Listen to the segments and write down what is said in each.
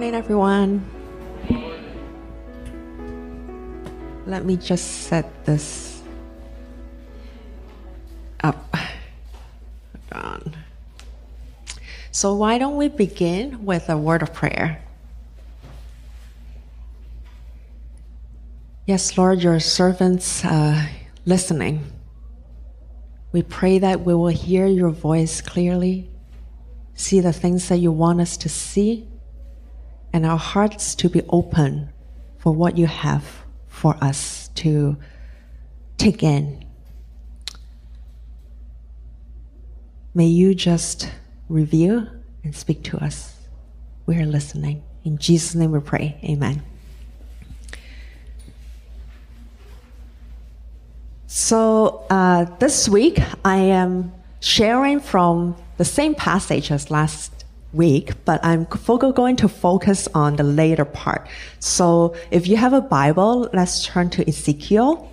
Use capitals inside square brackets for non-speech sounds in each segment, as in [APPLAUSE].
morning, everyone. Let me just set this up. On. So, why don't we begin with a word of prayer? Yes, Lord, your servants uh, listening. We pray that we will hear your voice clearly, see the things that you want us to see, and our hearts to be open for what you have for us to take in. May you just reveal and speak to us. We are listening. In Jesus' name we pray. Amen. So uh, this week I am sharing from the same passage as last week, but I'm going to focus on the later part. So if you have a Bible, let's turn to Ezekiel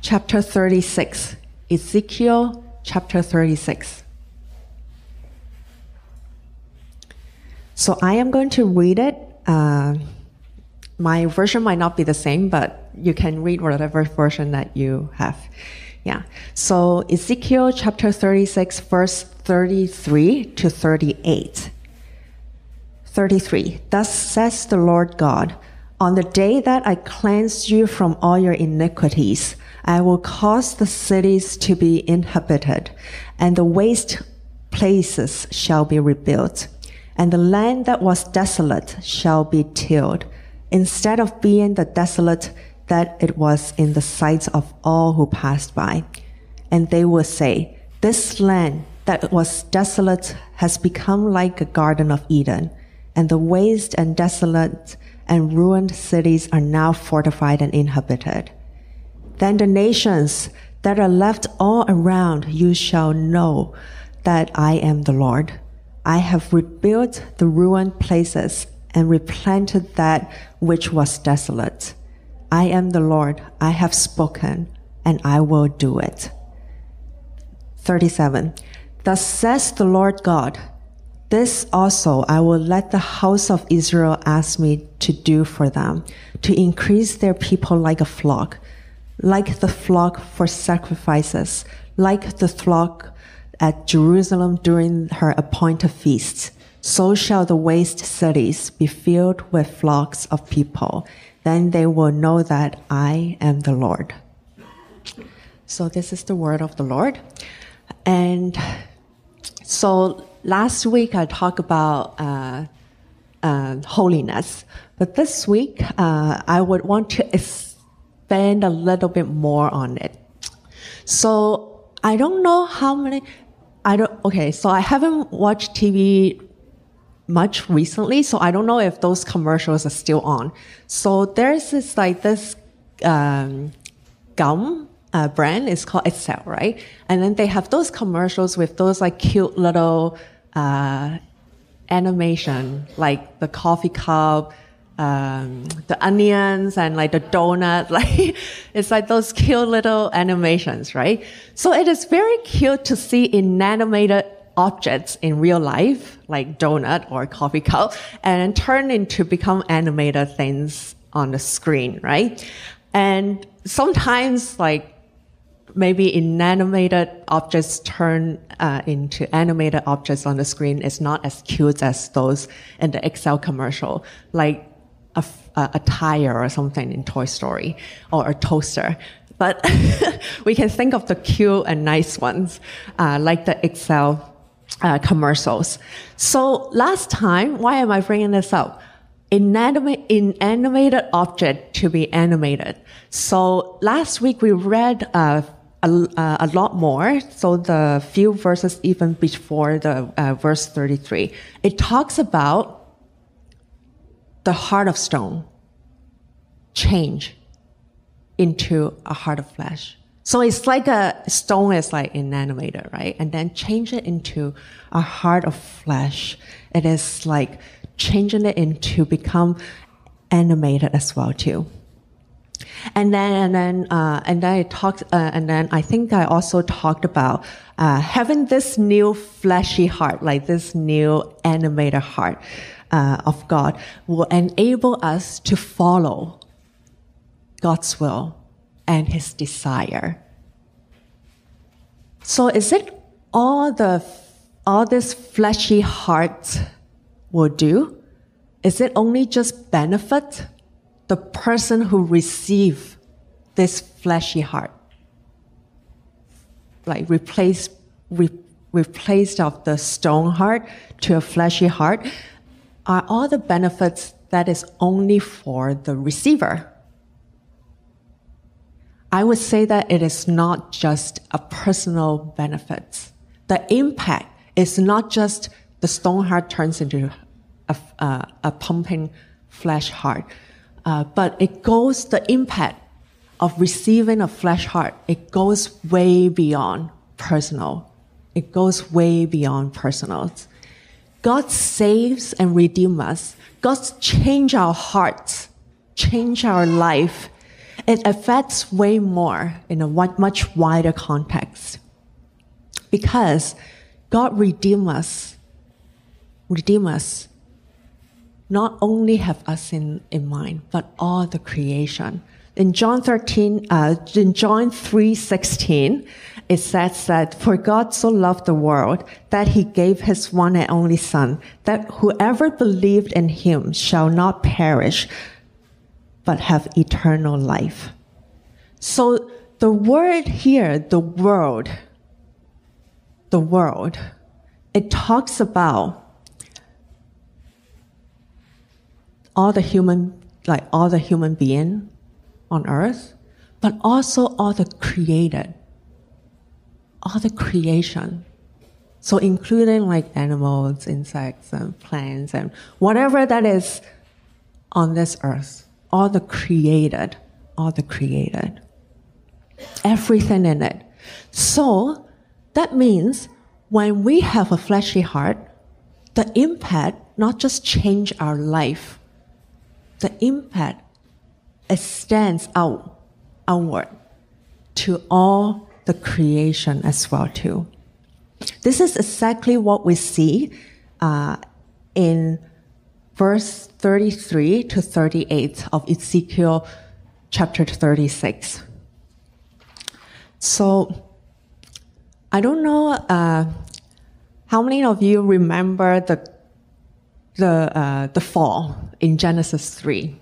chapter 36. Ezekiel chapter 36. So I am going to read it. Uh, my version might not be the same, but you can read whatever version that you have. Yeah. So Ezekiel chapter 36, verse 33 to 38. 33. Thus says the Lord God, on the day that I cleanse you from all your iniquities, I will cause the cities to be inhabited, and the waste places shall be rebuilt, and the land that was desolate shall be tilled instead of being the desolate that it was in the sight of all who passed by. And they will say, This land that was desolate has become like a garden of Eden, and the waste and desolate and ruined cities are now fortified and inhabited. Then the nations that are left all around you shall know that I am the Lord. I have rebuilt the ruined places and replanted that which was desolate. I am the Lord. I have spoken and I will do it. 37. Thus says the Lord God, this also I will let the house of Israel ask me to do for them, to increase their people like a flock, like the flock for sacrifices, like the flock at Jerusalem during her appointed feasts so shall the waste cities be filled with flocks of people. Then they will know that I am the Lord. So this is the word of the Lord. And so last week I talked about uh, uh, holiness, but this week uh, I would want to expand a little bit more on it. So I don't know how many. I don't. Okay, so I haven't watched TV much recently, so I don't know if those commercials are still on. So there's this like this um, gum uh, brand. is called Excel, right? And then they have those commercials with those like cute little uh, animation, like the coffee cup. Um, the onions and like the donut, [LAUGHS] like it's like those cute little animations, right? So it is very cute to see inanimated objects in real life, like donut or coffee cup, and turn into become animated things on the screen, right? And sometimes like maybe inanimated objects turn uh, into animated objects on the screen is not as cute as those in the Excel commercial, like a, a tire or something in Toy Story or a toaster. But [LAUGHS] we can think of the cute and nice ones, uh, like the Excel uh, commercials. So last time, why am I bringing this up? Inanimate, inanimated object to be animated. So last week we read a, uh, a, lot more. So the few verses even before the uh, verse 33, it talks about the heart of stone change into a heart of flesh. So it's like a stone is like inanimated, right? And then change it into a heart of flesh. It is like changing it into become animated as well too. And then, and then, uh, and then I talked, uh, and then I think I also talked about, uh, having this new fleshy heart, like this new animated heart. uh, of God will enable us to follow God's will and His desire. So, is it all the all this fleshy heart will do? Is it only just benefit the person who receive this fleshy heart? Like replace re, replaced of the stone heart to a fleshy heart, are all the benefits that is only for the receiver. I would say that it is not just a personal benefit. The impact is not just the stone heart turns into a, a, a pumping flesh heart, uh, but it goes, the impact of receiving a flesh heart, it goes way beyond personal. It goes way beyond personal. God saves and redeems us. God change our hearts, change our life. It affects way more in a much wider context. Because God redeem us, redeem us, not only have us in, in mind, but all the creation. In John 13, uh, in John 3, 16, it says that for God so loved the world that he gave his one and only son, that whoever believed in him shall not perish, but have eternal life. So the word here, the world, the world, it talks about all the human, like all the human being on earth, but also all the created all the creation. So including like animals, insects, and plants, and whatever that is on this earth, all the created, all the created. Everything in it. So that means when we have a fleshy heart, the impact not just change our life, the impact extends out, outward to all the creation as well too. This is exactly what we see uh, in verse 33 to 38 of Ezekiel chapter 36. So, I don't know uh, how many of you remember the the uh, the fall in Genesis 3.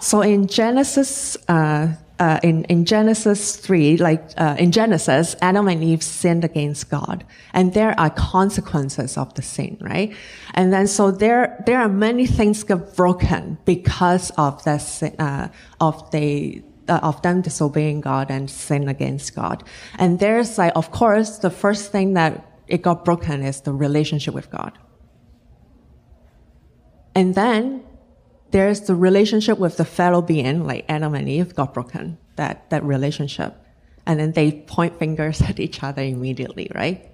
So in Genesis uh, uh, in, in Genesis 3, like uh, in Genesis, Adam and Eve sinned against God. And there are consequences of the sin, right? And then so there, there are many things get broken because of the sin, uh, of the, uh, of them disobeying God and sin against God. And there's like, of course, the first thing that it got broken is the relationship with God. And then there's the relationship with the fellow being, like Adam and Eve, got broken, that, that relationship. And then they point fingers [LAUGHS] at each other immediately, right?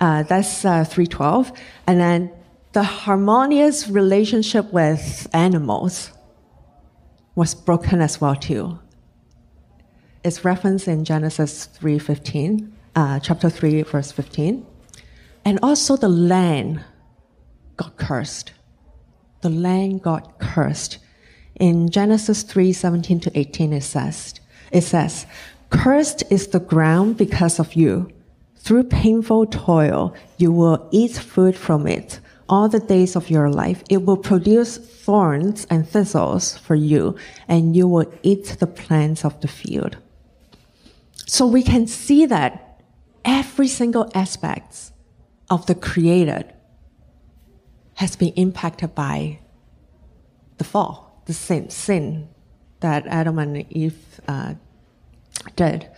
Uh, that's uh, 312. And then the harmonious relationship with animals was broken as well too. It's referenced in Genesis 3:15, uh, chapter 3, verse 15. And also the land got cursed the land got cursed. In Genesis 3 17 to 18, it says, it says, Cursed is the ground because of you. Through painful toil, you will eat food from it all the days of your life. It will produce thorns and thistles for you, and you will eat the plants of the field. So we can see that every single aspect of the created has been impacted by the fall, the sin, sin that Adam and Eve uh, did.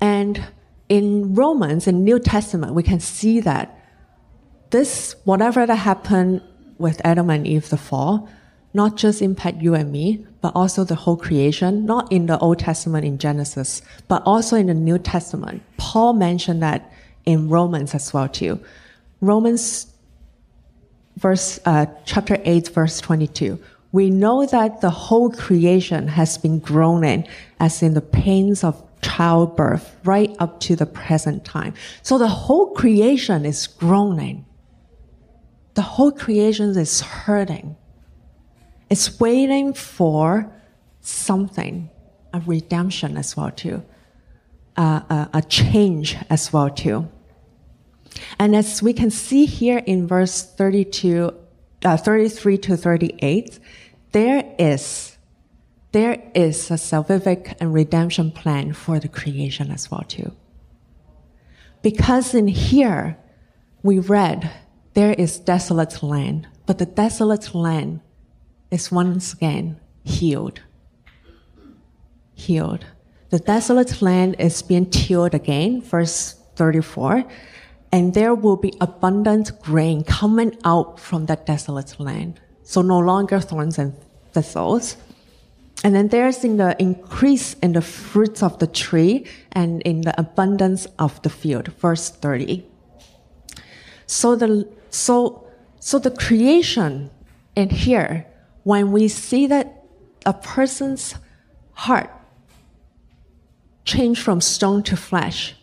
And in Romans, in New Testament, we can see that this, whatever that happened with Adam and Eve, the fall, not just impact you and me, but also the whole creation, not in the Old Testament in Genesis, but also in the New Testament. Paul mentioned that in Romans as well too. Romans verse, uh, chapter 8, verse 22. We know that the whole creation has been groaning as in the pains of childbirth right up to the present time. So the whole creation is groaning. the whole creation is hurting. It's waiting for something, a redemption as well too, uh, a, a change as well too. And as we can see here in verse 32, uh, 33 to 38, there is, there is a salvific and redemption plan for the creation as well too. Because in here, we read, there is desolate land, but the desolate land is once again healed. Healed. The desolate land is being tilled again, verse 34, and there will be abundant grain coming out from that desolate land. So no longer thorns and thistles. And then there's in the increase in the fruits of the tree and in the abundance of the field, verse 30. So the, so, so the creation in here, when we see that a person's heart change from stone to flesh,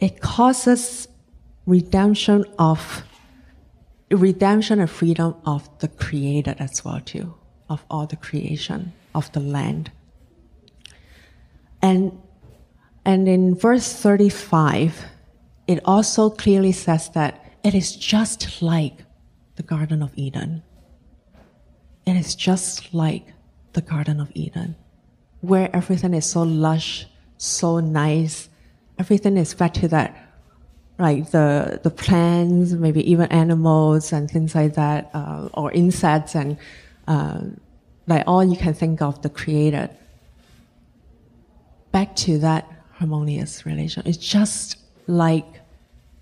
it causes redemption of redemption and freedom of the created as well too of all the creation of the land. And, and in verse 35, it also clearly says that it is just like the Garden of Eden. It is just like the Garden of Eden, where everything is so lush, so nice. Everything is back to that, like the the plants, maybe even animals and things like that, uh, or insects and uh, like all you can think of the created, back to that harmonious relation. It's just like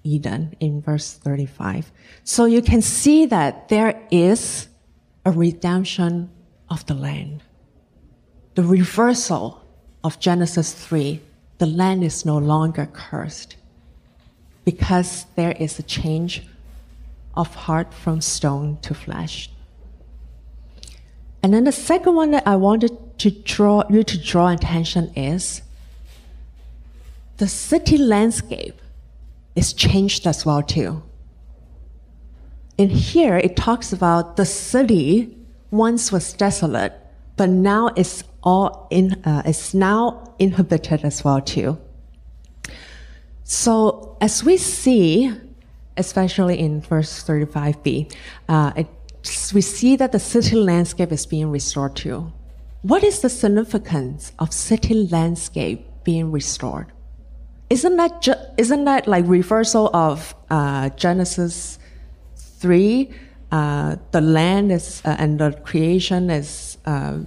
Eden in verse 35. So you can see that there is a redemption of the land. The reversal of Genesis 3, the land is no longer cursed because there is a change of heart from stone to flesh. And then the second one that I wanted to draw you to draw attention is the city landscape is changed as well too. In here, it talks about the city once was desolate, but now it's all in, uh, it's now inhabited as well too. So as we see, especially in verse 35b, uh, it we see that the city landscape is being restored too. What is the significance of city landscape being restored? Isn't that ju- isn't that like reversal of uh, Genesis three? Uh, the land is uh, and the creation is uh,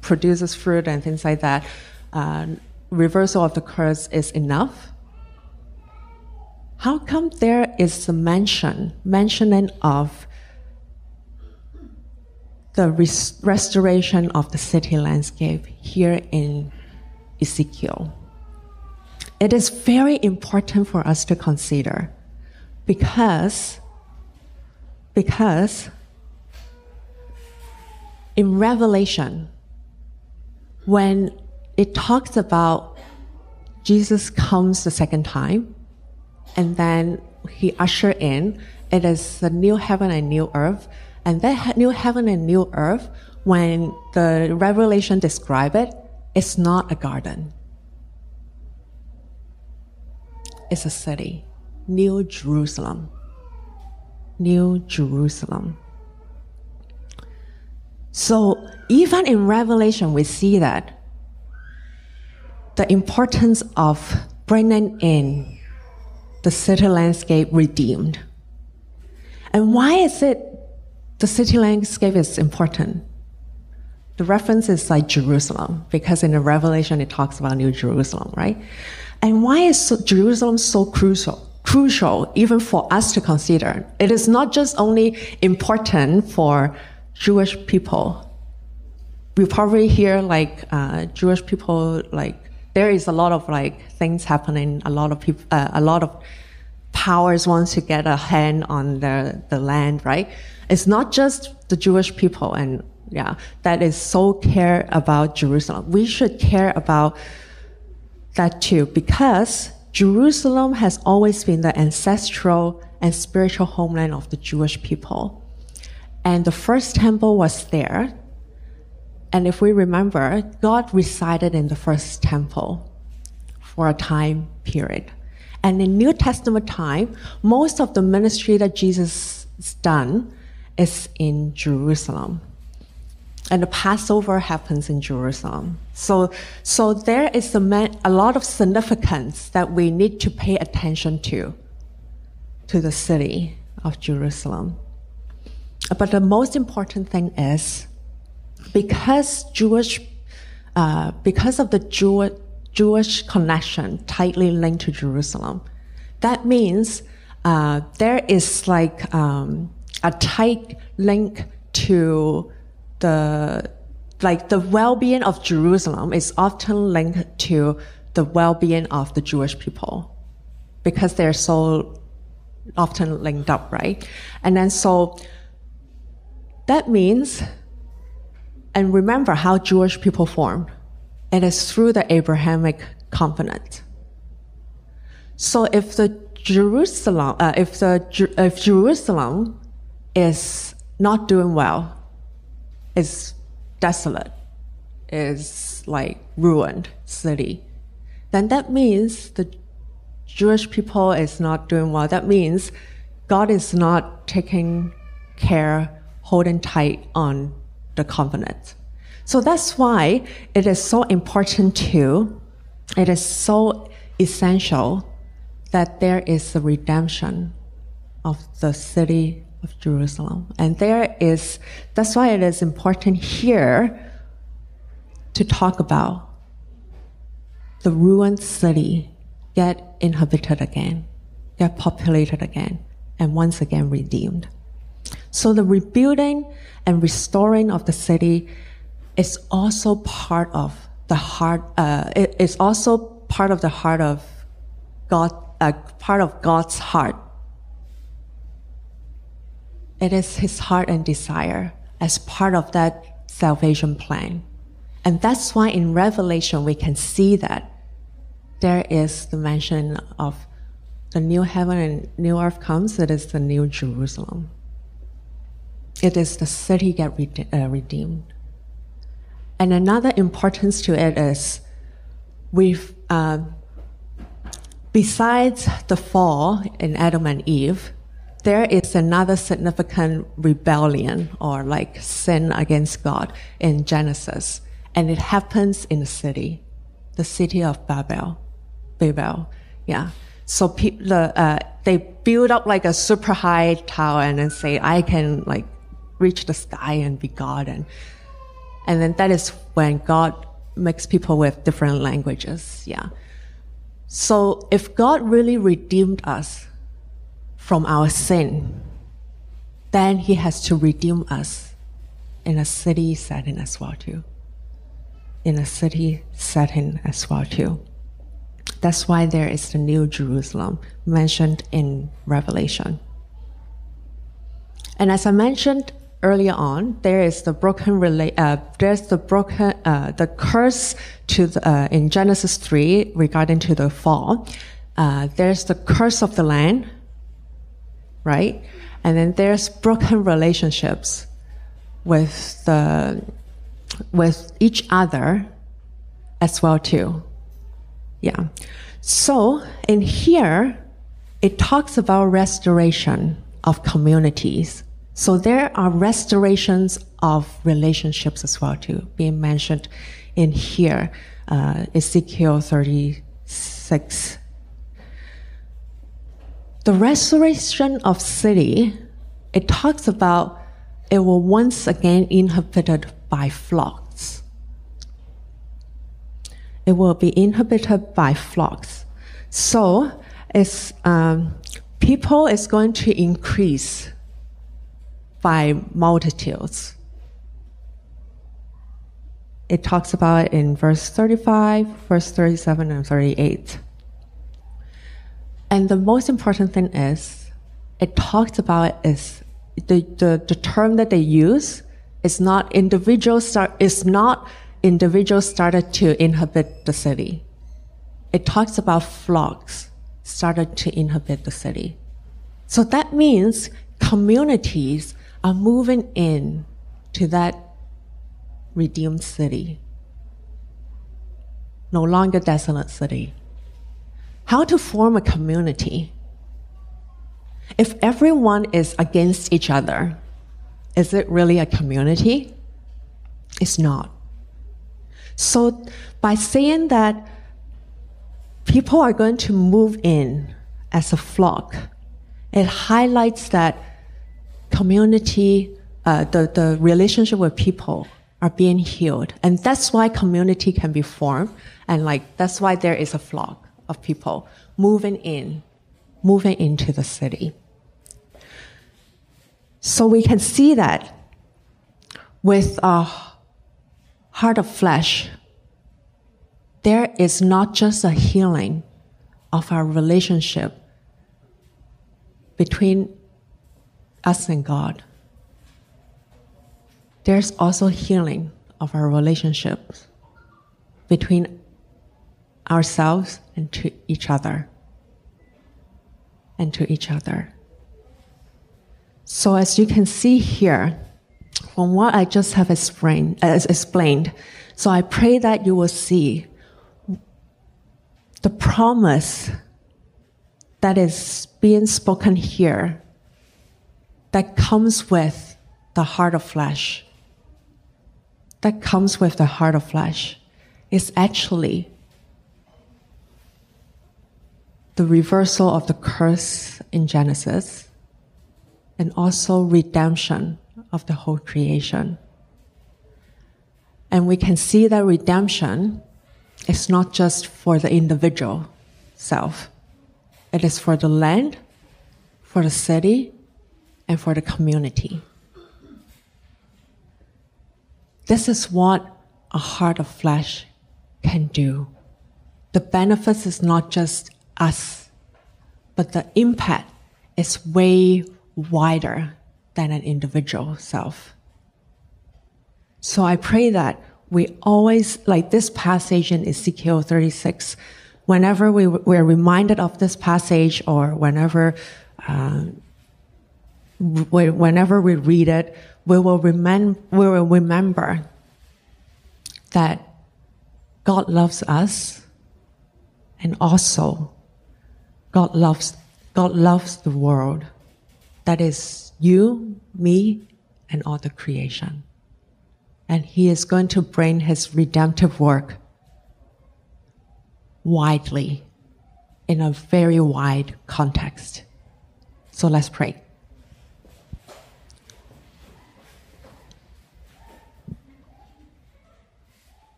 produces fruit and things like that. Uh, reversal of the curse is enough. How come there is a mention mentioning of the res- restoration of the city landscape here in Ezekiel. It is very important for us to consider because, because in Revelation, when it talks about Jesus comes the second time and then he usher in, it is the new heaven and new earth and that new heaven and new earth, when the Revelation describe it, it's not a garden. It's a city, New Jerusalem. New Jerusalem. So even in Revelation, we see that the importance of bringing in the city landscape redeemed. And why is it the city landscape is important. The reference is like Jerusalem, because in the Revelation it talks about New Jerusalem, right? And why is so, Jerusalem so crucial? Crucial even for us to consider. It is not just only important for Jewish people. We probably hear like uh, Jewish people like there is a lot of like things happening. A lot of people, uh, a lot of powers wants to get a hand on the the land, right? It's not just the Jewish people and yeah, that is so care about Jerusalem. We should care about that too because Jerusalem has always been the ancestral and spiritual homeland of the Jewish people. And the first temple was there. And if we remember, God resided in the first temple for a time period. And in New Testament time, most of the ministry that Jesus done is in Jerusalem. And the Passover happens in Jerusalem. So, so there is a, a lot of significance that we need to pay attention to, to the city of Jerusalem. But the most important thing is because Jewish, uh, because of the Jew, Jewish connection tightly linked to Jerusalem, that means uh, there is like um, a tight link to the like the well-being of Jerusalem is often linked to the well-being of the Jewish people because they're so often linked up, right? And then so that means, and remember how Jewish people formed. It is through the Abrahamic covenant. So if the Jerusalem, uh, if the if Jerusalem is not doing well, is desolate, is like ruined city, then that means the Jewish people is not doing well. That means God is not taking care, holding tight on the covenant. So that's why it is so important to, it is so essential that there is a redemption of the city of Jerusalem. And there is, that's why it is important here to talk about the ruined city get inhabited again, get populated again, and once again redeemed. So the rebuilding and restoring of the city is also part of the heart, uh, it is also part of the heart of God, uh, part of God's heart it is his heart and desire as part of that salvation plan. And that's why in Revelation we can see that there is the mention of the new heaven and new earth comes, it is the new Jerusalem. It is the city get uh, redeemed. And another importance to it is we've, uh, besides the fall in Adam and Eve, there is another significant rebellion or like sin against God in Genesis, and it happens in the city, the city of Babel, Babel, yeah. So people, uh, they build up like a super high tower and then say, I can like reach the sky and be God, and and then that is when God makes people with different languages, yeah. So if God really redeemed us from our sin, then he has to redeem us in a city setting as well too. In a city setting as well too. That's why there is the New Jerusalem mentioned in Revelation. And as I mentioned earlier on, there is the broken rela- uh, there's the broken uh, the curse to the, uh, in Genesis three regarding to the fall. Uh, there's the curse of the land right? And then there's broken relationships with the with each other as well too. Yeah. So in here, it talks about restoration of communities. So there are restorations of relationships as well too, being mentioned in here, uh, Ezekiel 36 the restoration of city, it talks about it will once again inhabited by flocks. It will be inhabited by flocks. So it's, um, people is going to increase by multitudes. It talks about in verse 35, verse 37, and 38. And the most important thing is, it talks about is the, the, the term that they use is not individual start, is not individuals started to inhabit the city. It talks about flocks started to inhabit the city. So that means communities are moving in to that redeemed city. No longer desolate city. How to form a community? If everyone is against each other, is it really a community? It's not. So by saying that people are going to move in as a flock, it highlights that community, uh, the, the relationship with people are being healed. And that's why community can be formed. And like, that's why there is a flock of people moving in, moving into the city. So we can see that with a heart of flesh, there is not just a healing of our relationship between us and God. There's also healing of our relationships between ourselves and to each other. And to each other. So as you can see here, from what I just have explained, explained, so I pray that you will see the promise that is being spoken here that comes with the heart of flesh, that comes with the heart of flesh, is actually the reversal of the curse in Genesis and also redemption of the whole creation. And we can see that redemption is not just for the individual self. It is for the land, for the city, and for the community. This is what a heart of flesh can do. The benefits is not just us, but the impact is way wider than an individual self. So I pray that we always, like this passage in Ezekiel 36, whenever we, we're reminded of this passage or whenever, uh, whenever we read it, we will, we will remember that God loves us and also God loves, God loves the world. That is you, me, and all the creation. And He is going to bring His redemptive work widely in a very wide context. So let's pray.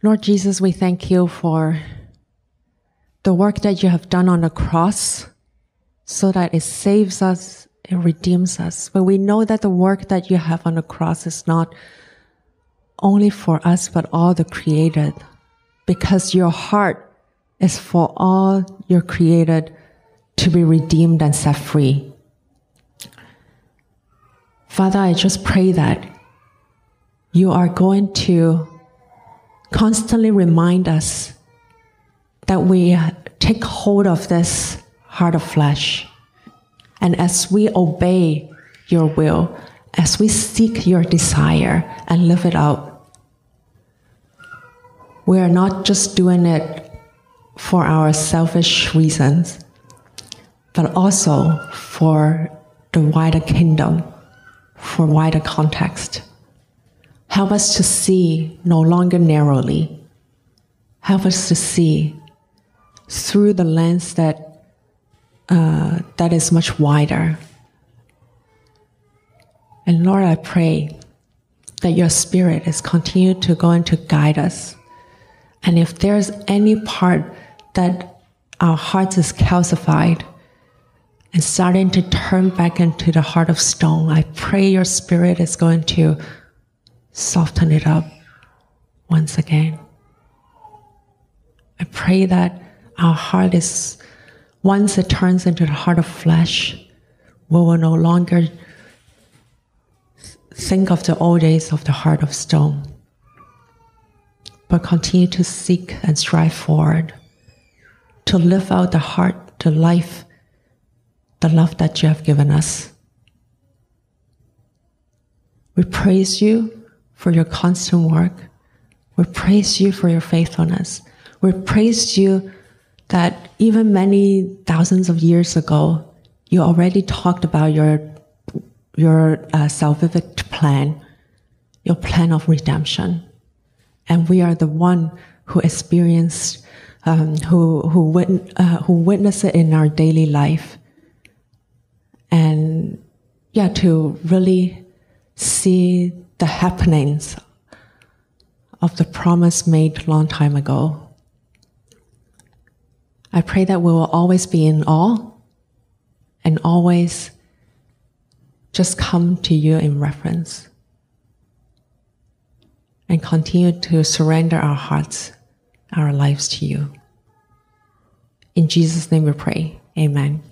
Lord Jesus, we thank you for the work that you have done on the cross so that it saves us, it redeems us. But we know that the work that you have on the cross is not only for us, but all the created, because your heart is for all your created to be redeemed and set free. Father, I just pray that you are going to constantly remind us that we take hold of this heart of flesh. And as we obey your will, as we seek your desire and live it out, we are not just doing it for our selfish reasons, but also for the wider kingdom, for wider context. Help us to see no longer narrowly. Help us to see through the lens that uh, that is much wider. And Lord, I pray that your Spirit is continued to go and to guide us. And if there's any part that our hearts is calcified and starting to turn back into the heart of stone, I pray your Spirit is going to soften it up once again. I pray that our heart is, once it turns into the heart of flesh, we will no longer think of the old days of the heart of stone, but continue to seek and strive forward to live out the heart, the life, the love that you have given us. We praise you for your constant work. We praise you for your faithfulness. We praise you that even many thousands of years ago, you already talked about your, your uh, salvific plan, your plan of redemption. And we are the one who experienced, um, who, who, wit- uh, who witness it in our daily life. And yeah, to really see the happenings of the promise made long time ago. I pray that we will always be in awe and always just come to you in reference and continue to surrender our hearts, our lives to you. In Jesus' name we pray. Amen.